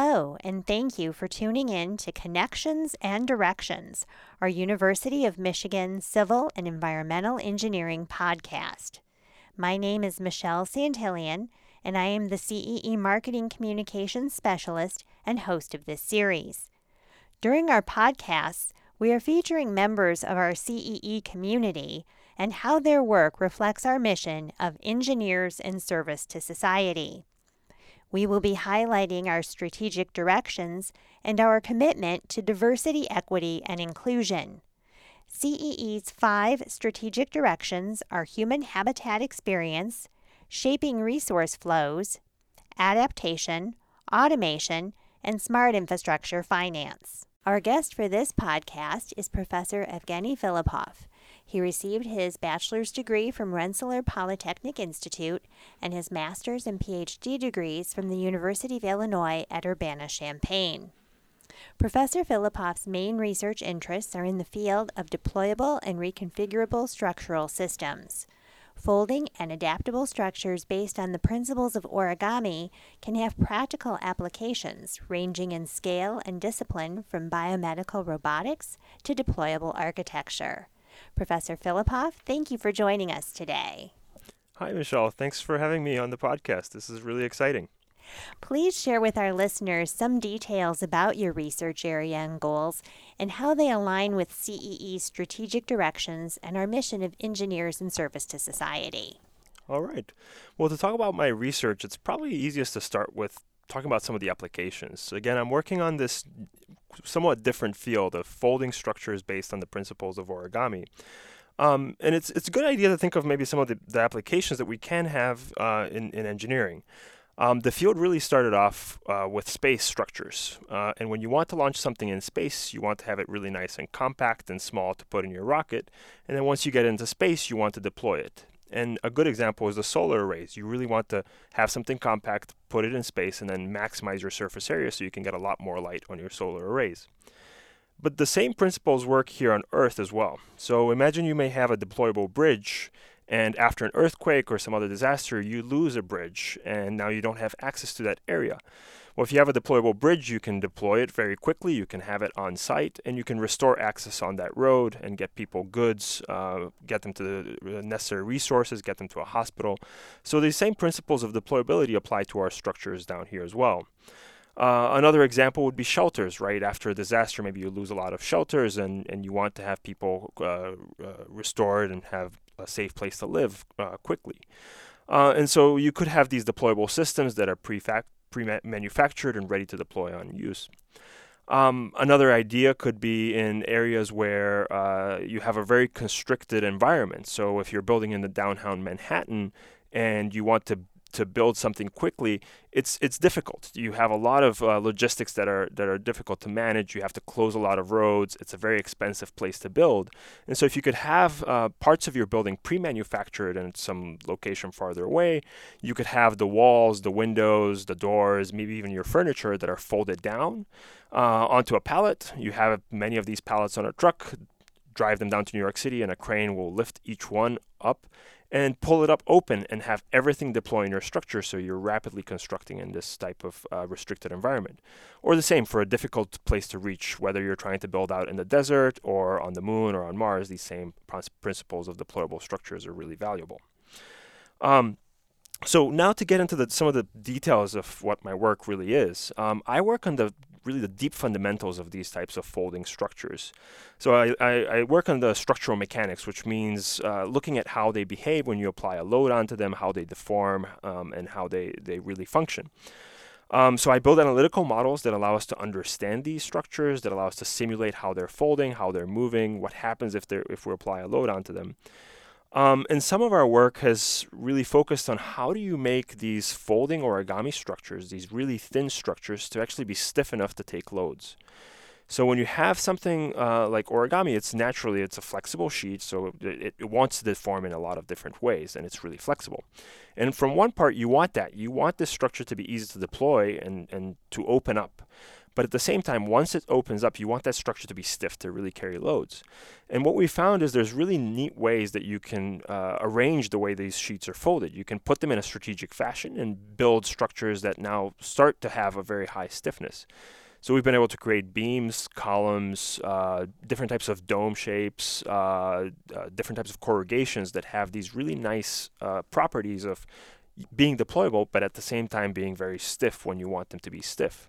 Hello, and thank you for tuning in to Connections and Directions, our University of Michigan Civil and Environmental Engineering podcast. My name is Michelle Santillian, and I am the CEE Marketing Communications Specialist and host of this series. During our podcasts, we are featuring members of our CEE community and how their work reflects our mission of engineers in service to society. We will be highlighting our strategic directions and our commitment to diversity, equity, and inclusion. CEE's five strategic directions are human habitat experience, shaping resource flows, adaptation, automation, and smart infrastructure finance. Our guest for this podcast is Professor Evgueni Filipov. He received his bachelor's degree from Rensselaer Polytechnic Institute and his master's and PhD degrees from the University of Illinois at Urbana Champaign. Professor Filipov's main research interests are in the field of deployable and reconfigurable structural systems. Folding and adaptable structures based on the principles of origami can have practical applications ranging in scale and discipline from biomedical robotics to deployable architecture. Professor Filipov, thank you for joining us today. Hi, Michelle. Thanks for having me on the podcast. This is really exciting. Please share with our listeners some details about your research area and goals and how they align with CEE's strategic directions and our mission of engineers in service to society. All right. Well, to talk about my research, it's probably easiest to start with talking about some of the applications. So again, I'm working on this somewhat different field of folding structures based on the principles of origami. Um, and it's it's a good idea to think of maybe some of the, the applications that we can have uh, in, in engineering. Um, the field really started off uh, with space structures. Uh, and when you want to launch something in space, you want to have it really nice and compact and small to put in your rocket. And then once you get into space, you want to deploy it. And a good example is the solar arrays. You really want to have something compact, put it in space, and then maximize your surface area so you can get a lot more light on your solar arrays. But the same principles work here on Earth as well. So imagine you may have a deployable bridge, and after an earthquake or some other disaster, you lose a bridge, and now you don't have access to that area. Well, if you have a deployable bridge, you can deploy it very quickly. You can have it on site, and you can restore access on that road and get people goods, uh, get them to the necessary resources, get them to a hospital. So these same principles of deployability apply to our structures down here as well. Uh, another example would be shelters, right? After a disaster, maybe you lose a lot of shelters and, and you want to have people uh, uh, restored and have a safe place to live uh, quickly. Uh, and so you could have these deployable systems that are prefac- pre-manufactured and ready to deploy on use. Um, another idea could be in areas where uh, you have a very constricted environment. So if you're building in the downtown Manhattan and you want to to build something quickly, it's it's difficult. You have a lot of uh, logistics that are that are difficult to manage. You have to close a lot of roads. It's a very expensive place to build. And so, if you could have uh, parts of your building pre-manufactured in some location farther away, you could have the walls, the windows, the doors, maybe even your furniture that are folded down uh, onto a pallet. You have many of these pallets on a truck. Drive them down to New York City, and a crane will lift each one up and pull it up open and have everything deploy in your structure so you're rapidly constructing in this type of uh, restricted environment. Or the same for a difficult place to reach, whether you're trying to build out in the desert or on the moon or on Mars, these same principles of deployable structures are really valuable. Um, so now to get into the, some of the details of what my work really is, um, I work on the really the deep fundamentals of these types of folding structures. So I, I, I work on the structural mechanics, which means uh, looking at how they behave when you apply a load onto them, how they deform, um, and how they, they really function. Um, so I build analytical models that allow us to understand these structures, that allow us to simulate how they're folding, how they're moving, what happens if, they're, if we apply a load onto them. Um, and some of our work has really focused on how do you make these folding origami structures, these really thin structures, to actually be stiff enough to take loads. So when you have something uh, like origami, it's naturally it's a flexible sheet, so it, it wants to deform in a lot of different ways, and it's really flexible. And from one part, you want that. You want this structure to be easy to deploy and, and to open up. But at the same time, once it opens up, you want that structure to be stiff to really carry loads. And what we found is there's really neat ways that you can uh, arrange the way these sheets are folded. You can put them in a strategic fashion and build structures that now start to have a very high stiffness. So we've been able to create beams, columns, uh, different types of dome shapes, uh, uh, different types of corrugations that have these really nice uh, properties of being deployable, but at the same time being very stiff when you want them to be stiff.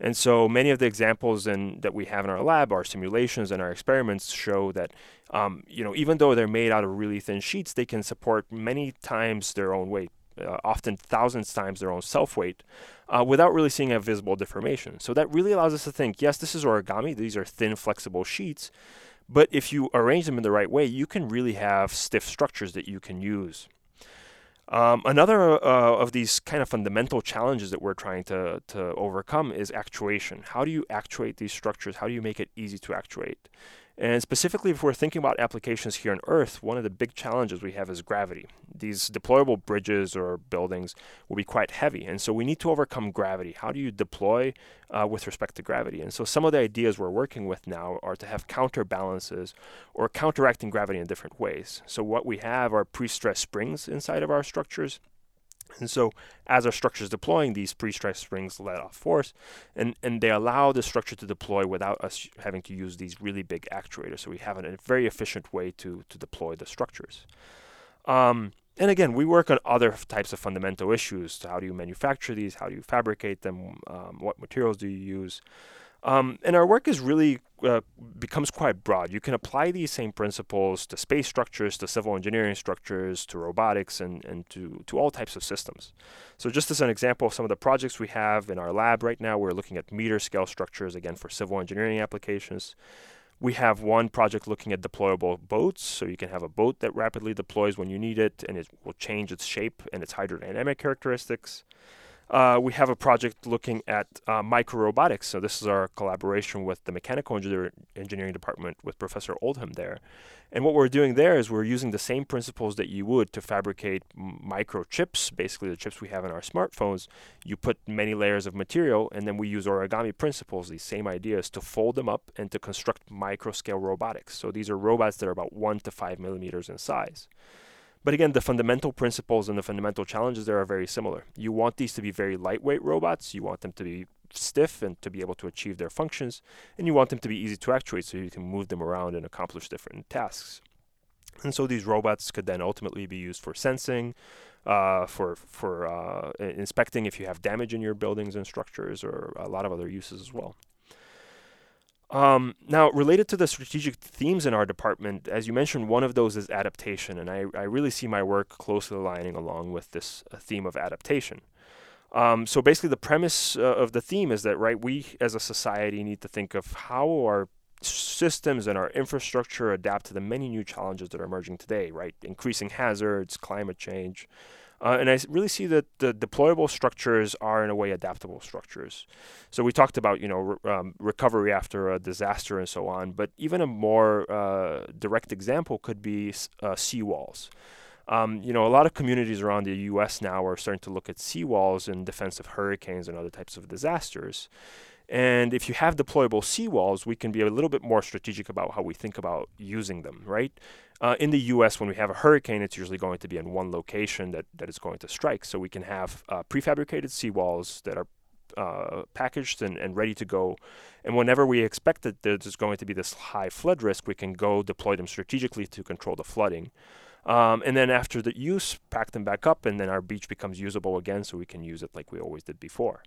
And so many of the examples in, that we have in our lab, our simulations and our experiments show that, um, you know, even though they're made out of really thin sheets, they can support many times their own weight, uh, often thousands times their own self weight, uh, without really seeing a visible deformation. So that really allows us to think, yes, this is origami. These are thin, flexible sheets. But if you arrange them in the right way, you can really have stiff structures that you can use. Um, another uh, of these kind of fundamental challenges that we're trying to, to overcome is actuation. How do you actuate these structures? How do you make it easy to actuate? And specifically, if we're thinking about applications here on Earth, one of the big challenges we have is gravity. These deployable bridges or buildings will be quite heavy, and so we need to overcome gravity. How do you deploy uh, with respect to gravity? And so some of the ideas we're working with now are to have counterbalances or counteracting gravity in different ways. So what we have are pre-stressed springs inside of our structures and so, as our structure is deploying, these pre-stressed springs let off force, and, and they allow the structure to deploy without us having to use these really big actuators. So we have a very efficient way to, to deploy the structures. Um, and again, we work on other types of fundamental issues. So how do you manufacture these? How do you fabricate them? Um, what materials do you use? Um, and our work is really uh, becomes quite broad. You can apply these same principles to space structures, to civil engineering structures, to robotics, and, and to, to all types of systems. So just as an example of some of the projects we have in our lab right now, we're looking at meter scale structures, again, for civil engineering applications. We have one project looking at deployable boats, so you can have a boat that rapidly deploys when you need it, and it will change its shape and its hydrodynamic characteristics. Uh, we have a project looking at uh, microrobotics. So this is our collaboration with the mechanical engineer, engineering department with Professor Oldham there. And what we're doing there is we're using the same principles that you would to fabricate microchips, basically the chips we have in our smartphones. You put many layers of material, and then we use origami principles, these same ideas, to fold them up and to construct micro scale robotics. So these are robots that are about one to five millimeters in size. But again, the fundamental principles and the fundamental challenges there are very similar. You want these to be very lightweight robots. You want them to be stiff and to be able to achieve their functions. And you want them to be easy to actuate so you can move them around and accomplish different tasks. And so these robots could then ultimately be used for sensing, uh, for for uh, inspecting if you have damage in your buildings and structures, or a lot of other uses as well. Um, now, related to the strategic themes in our department, as you mentioned, one of those is adaptation, and I, I really see my work closely aligning along with this uh, theme of adaptation. Um, so basically, the premise uh, of the theme is that right, we as a society need to think of how our systems and our infrastructure adapt to the many new challenges that are emerging today. Right, increasing hazards, climate change, uh, and I really see that the deployable structures are, in a way, adaptable structures. So we talked about, you know, re- um, recovery after a disaster and so on. But even a more uh, direct example could be uh, seawalls. Um, you know, a lot of communities around the U.S. now are starting to look at seawalls in defense of hurricanes and other types of disasters. And if you have deployable seawalls, we can be a little bit more strategic about how we think about using them, right? Uh, in the US, when we have a hurricane, it's usually going to be in one location that, that is going to strike. So we can have uh, prefabricated seawalls that are uh, packaged and, and ready to go. And whenever we expect that there's going to be this high flood risk, we can go deploy them strategically to control the flooding. Um, and then after the use, pack them back up, and then our beach becomes usable again, so we can use it like we always did before.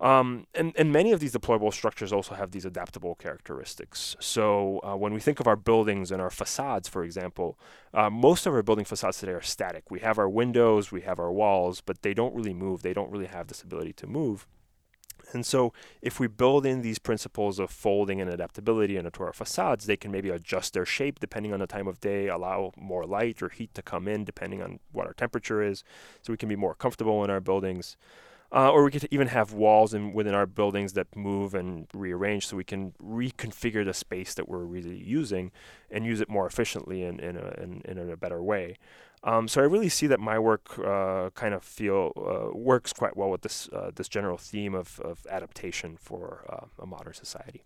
Um, and, and many of these deployable structures also have these adaptable characteristics. So uh, when we think of our buildings and our facades, for example, uh, most of our building facades today are static. We have our windows, we have our walls, but they don't really move. They don't really have this ability to move. And so, if we build in these principles of folding and adaptability into our facades, they can maybe adjust their shape depending on the time of day, allow more light or heat to come in depending on what our temperature is, so we can be more comfortable in our buildings. Uh, or we could even have walls in, within our buildings that move and rearrange so we can reconfigure the space that we're really using and use it more efficiently and in, in, in, in, a better way. Um, so I really see that my work uh, kind of feel uh, works quite well with this uh, this general theme of, of adaptation for uh, a modern society.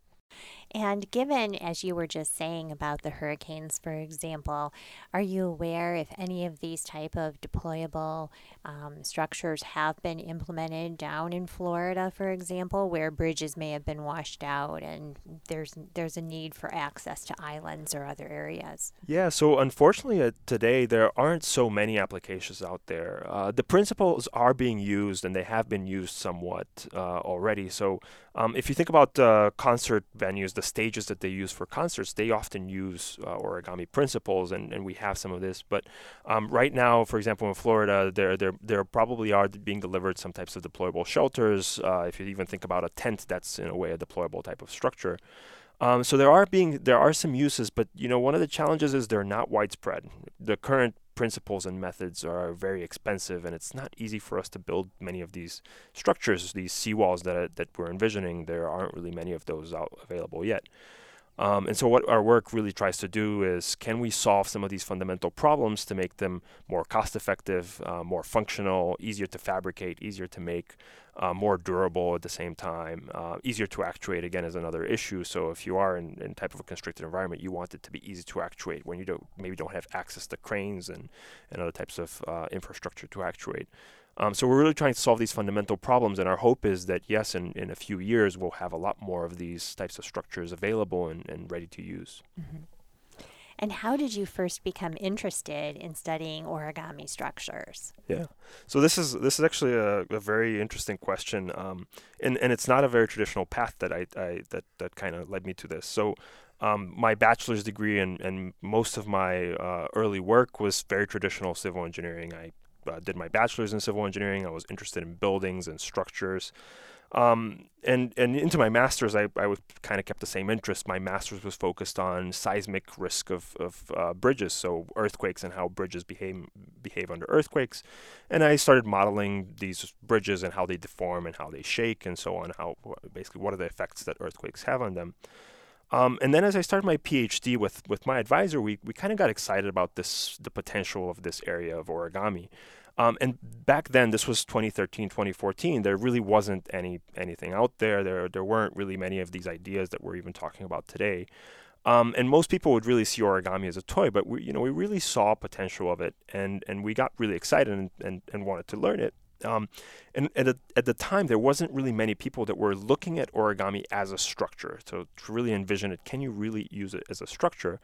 And given, as you were just saying about the hurricanes, for example, are you aware if any of these type of deployable um, structures have been implemented down in Florida, for example, where bridges may have been washed out and there's there's a need for access to islands or other areas? Yeah. So unfortunately, uh, today there aren't so many applications out there. Uh, the principles are being used and they have been used somewhat uh, already. So um, if you think about uh, concert venues, the stages that they use for concerts, they often use uh, origami principles, and, and we have some of this. But um, right now, for example, in Florida, there there there probably are being delivered some types of deployable shelters. Uh, if you even think about a tent, that's in a way a deployable type of structure. Um, so there are being there are some uses, but you know one of the challenges is they're not widespread. The current principles and methods are very expensive, and it's not easy for us to build many of these structures, these seawalls that that we're envisioning. There aren't really many of those out available yet. Um, and so, what our work really tries to do is can we solve some of these fundamental problems to make them more cost effective, uh, more functional, easier to fabricate, easier to make, uh, more durable at the same time, uh, easier to actuate again is another issue. So, if you are in, in type of a constricted environment, you want it to be easy to actuate when you don't maybe don't have access to cranes and, and other types of uh, infrastructure to actuate. Um, so we're really trying to solve these fundamental problems, and our hope is that yes, in, in a few years we'll have a lot more of these types of structures available and, and ready to use. Mm-hmm. And how did you first become interested in studying origami structures? Yeah, so this is this is actually a, a very interesting question, um, and and it's not a very traditional path that I, I that that kind of led me to this. So. Um, my bachelor's degree and, and most of my uh, early work was very traditional civil engineering. I uh, did my bachelor's in civil engineering. I was interested in buildings and structures. Um, and and into my master's, I, I was kind of kept the same interest. My master's was focused on seismic risk of, of uh, bridges, so earthquakes and how bridges behave behave under earthquakes. And I started modeling these bridges and how they deform and how they shake and so on. How basically what are the effects that earthquakes have on them. Um, and then as I started my PhD with, with my advisor, we, we kind of got excited about this the potential of this area of origami. Um, and back then, this was 2013, 2014. There really wasn't any anything out there. There there weren't really many of these ideas that we're even talking about today. Um, and most people would really see origami as a toy, but we you know we really saw potential of it, and and we got really excited and, and, and wanted to learn it. Um, and at, a, at the time, there wasn't really many people that were looking at origami as a structure. So to really envision it, can you really use it as a structure?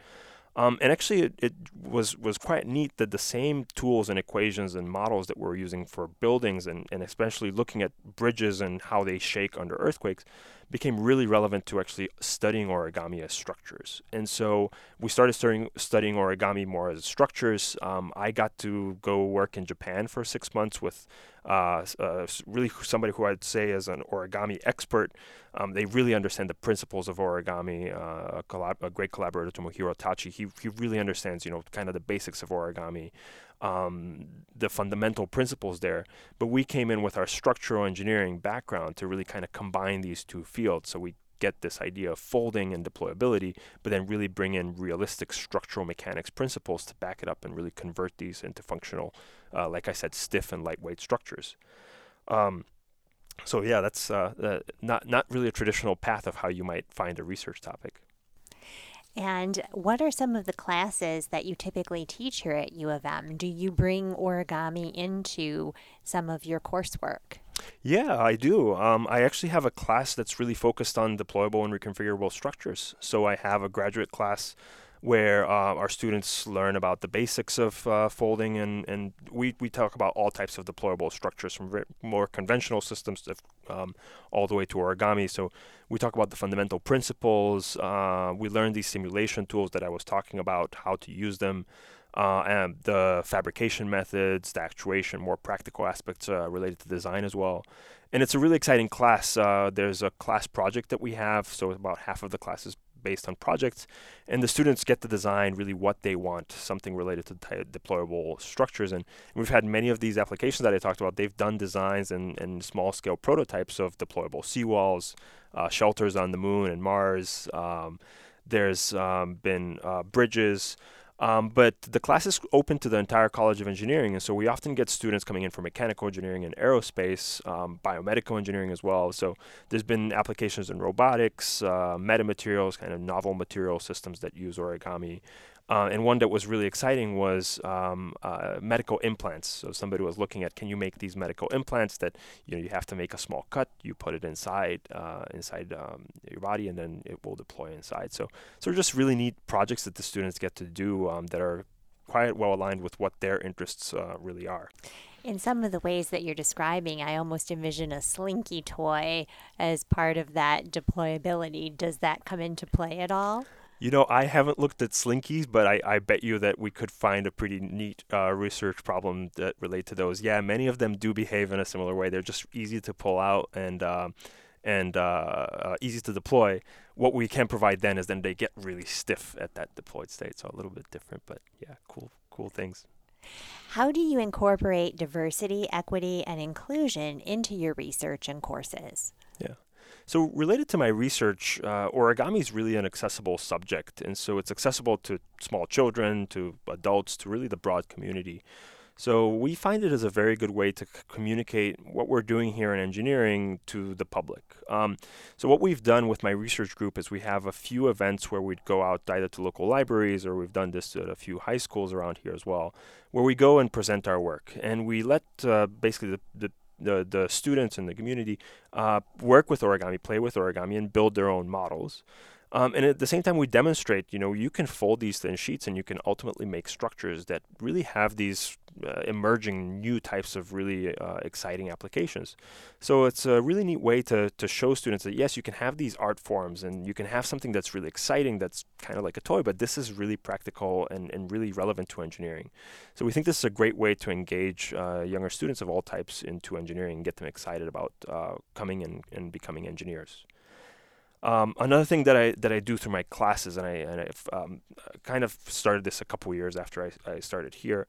Um, and actually, it, it, was was quite neat that the same tools and equations and models that we're using for buildings and, and especially looking at bridges and how they shake under earthquakes became really relevant to actually studying origami as structures. And so we started studying, studying origami more as structures. Um, I got to go work in Japan for six months with uh, uh, really somebody who I'd say is an origami expert. Um, they really understand the principles of origami. Uh, a, collab- a, great collaborator, Tomohiro Tachi, he, he really understands, you know, kind of the basics of origami um, the fundamental principles there. But we came in with our structural engineering background to really kind of combine these two fields. So we get this idea of folding and deployability, but then really bring in realistic structural mechanics principles to back it up and really convert these into functional, uh, like I said, stiff and lightweight structures. Um, so yeah, that's uh, uh, not not really a traditional path of how you might find a research topic. And what are some of the classes that you typically teach here at U of M? Do you bring origami into some of your coursework? Yeah, I do. Um, I actually have a class that's really focused on deployable and reconfigurable structures. So I have a graduate class where uh, our students learn about the basics of uh, folding, and, and we, we talk about all types of deployable structures from more conventional systems to, um, all the way to origami. So we talk about the fundamental principles. Uh, we learn these simulation tools that I was talking about, how to use them. Uh, and the fabrication methods, the actuation, more practical aspects uh, related to design as well. And it's a really exciting class. Uh, there's a class project that we have, so about half of the class is based on projects, and the students get to design really what they want, something related to deployable structures. And we've had many of these applications that I talked about. They've done designs and, and small scale prototypes of deployable seawalls, uh, shelters on the moon and Mars. Um, there's um, been uh, bridges. Um, but the class is open to the entire College of Engineering, and so we often get students coming in for mechanical engineering and aerospace, um, biomedical engineering as well. So there's been applications in robotics, uh, metamaterials, kind of novel material systems that use origami. Uh, and one that was really exciting was um, uh, medical implants. So somebody was looking at can you make these medical implants that you know you have to make a small cut, you put it inside uh, inside um, your body, and then it will deploy inside. So so just really neat projects that the students get to do um, that are quite well aligned with what their interests uh, really are. In some of the ways that you're describing, I almost envision a slinky toy as part of that deployability. Does that come into play at all? You know, I haven't looked at slinkies, but I, I bet you that we could find a pretty neat uh, research problem that relate to those. Yeah, many of them do behave in a similar way. They're just easy to pull out and uh, and uh, uh, easy to deploy. What we can provide then is then they get really stiff at that deployed state, so a little bit different. But yeah, cool cool things. How do you incorporate diversity, equity, and inclusion into your research and courses? Yeah. So, related to my research, uh, origami is really an accessible subject. And so, it's accessible to small children, to adults, to really the broad community. So, we find it as a very good way to c- communicate what we're doing here in engineering to the public. Um, so, what we've done with my research group is we have a few events where we'd go out either to local libraries or we've done this at a few high schools around here as well, where we go and present our work. And we let uh, basically the, the the, the students in the community uh, work with origami, play with origami, and build their own models. Um, and at the same time, we demonstrate, you know, you can fold these thin sheets and you can ultimately make structures that really have these uh, emerging new types of really uh, exciting applications. So it's a really neat way to, to show students that yes, you can have these art forms and you can have something that's really exciting that's kind of like a toy, but this is really practical and, and really relevant to engineering. So we think this is a great way to engage uh, younger students of all types into engineering and get them excited about uh, coming and, and becoming engineers. Um, another thing that I that I do through my classes, and I and I've um, kind of started this a couple years after I, I started here,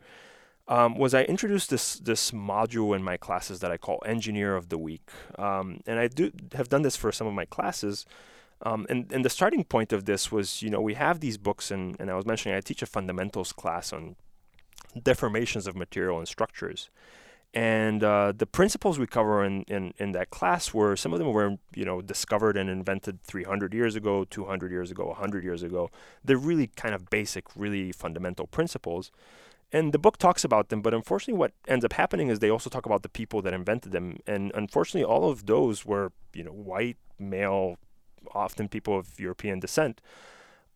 um, was I introduced this this module in my classes that I call Engineer of the Week, um, and I do have done this for some of my classes. Um, and, and the starting point of this was, you know, we have these books, and, and I was mentioning I teach a fundamentals class on deformations of material and structures. And uh, the principles we cover in, in, in that class were some of them were you know discovered and invented 300 years ago, 200 years ago, 100 years ago. They're really kind of basic, really fundamental principles. And the book talks about them, but unfortunately, what ends up happening is they also talk about the people that invented them. And unfortunately, all of those were you know white, male, often people of European descent.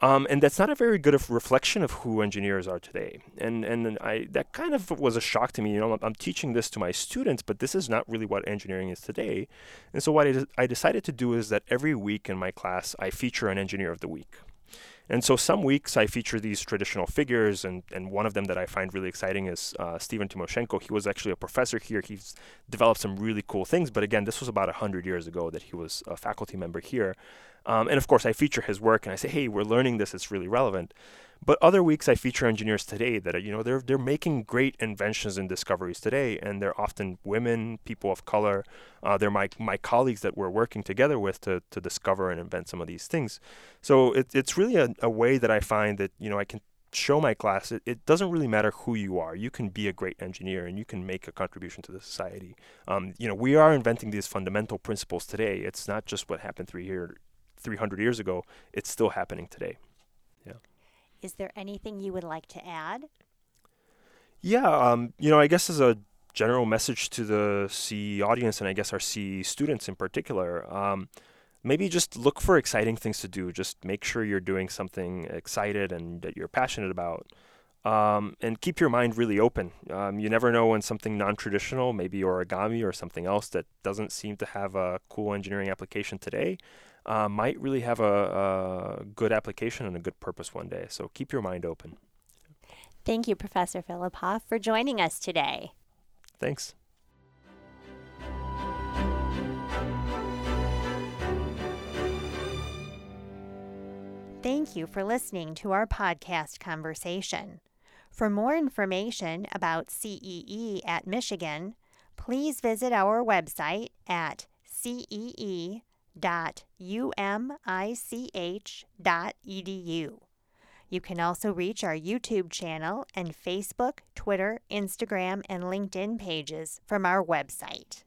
Um, and that's not a very good reflection of who engineers are today. And and I that kind of was a shock to me. You know, I'm, I'm teaching this to my students, but this is not really what engineering is today. And so what I, I decided to do is that every week in my class, I feature an engineer of the week. And so some weeks I feature these traditional figures, and, and one of them that I find really exciting is uh, Stephen Timoshenko. He was actually a professor here. He's developed some really cool things, but again, this was about 100 years ago that he was a faculty member here. Um, and of course, I feature his work and I say, hey, we're learning this, it's really relevant. But other weeks I feature engineers today that are, you know, they're they're making great inventions and discoveries today, and they're often women, people of color. Uh, they're my my colleagues that we're working together with to to discover and invent some of these things. So it, it's really a, a way that I find that you know I can show my class it, it doesn't really matter who you are you can be a great engineer and you can make a contribution to the society um, you know we are inventing these fundamental principles today it's not just what happened three year, 300 years ago it's still happening today yeah is there anything you would like to add? Yeah, um, you know, I guess as a general message to the CE audience and I guess our CE students in particular, um, maybe just look for exciting things to do. Just make sure you're doing something excited and that you're passionate about. Um, and keep your mind really open. Um, you never know when something non-traditional, maybe origami or something else that doesn't seem to have a cool engineering application today, uh, might really have a, a good application and a good purpose one day. So keep your mind open. Thank you, Professor Filipov, for joining us today. Thanks. Thank you for listening to our podcast conversation. For more information about CEE at Michigan, please visit our website at cee.umich.edu. You can also reach our YouTube channel and Facebook, Twitter, Instagram, and LinkedIn pages from our website.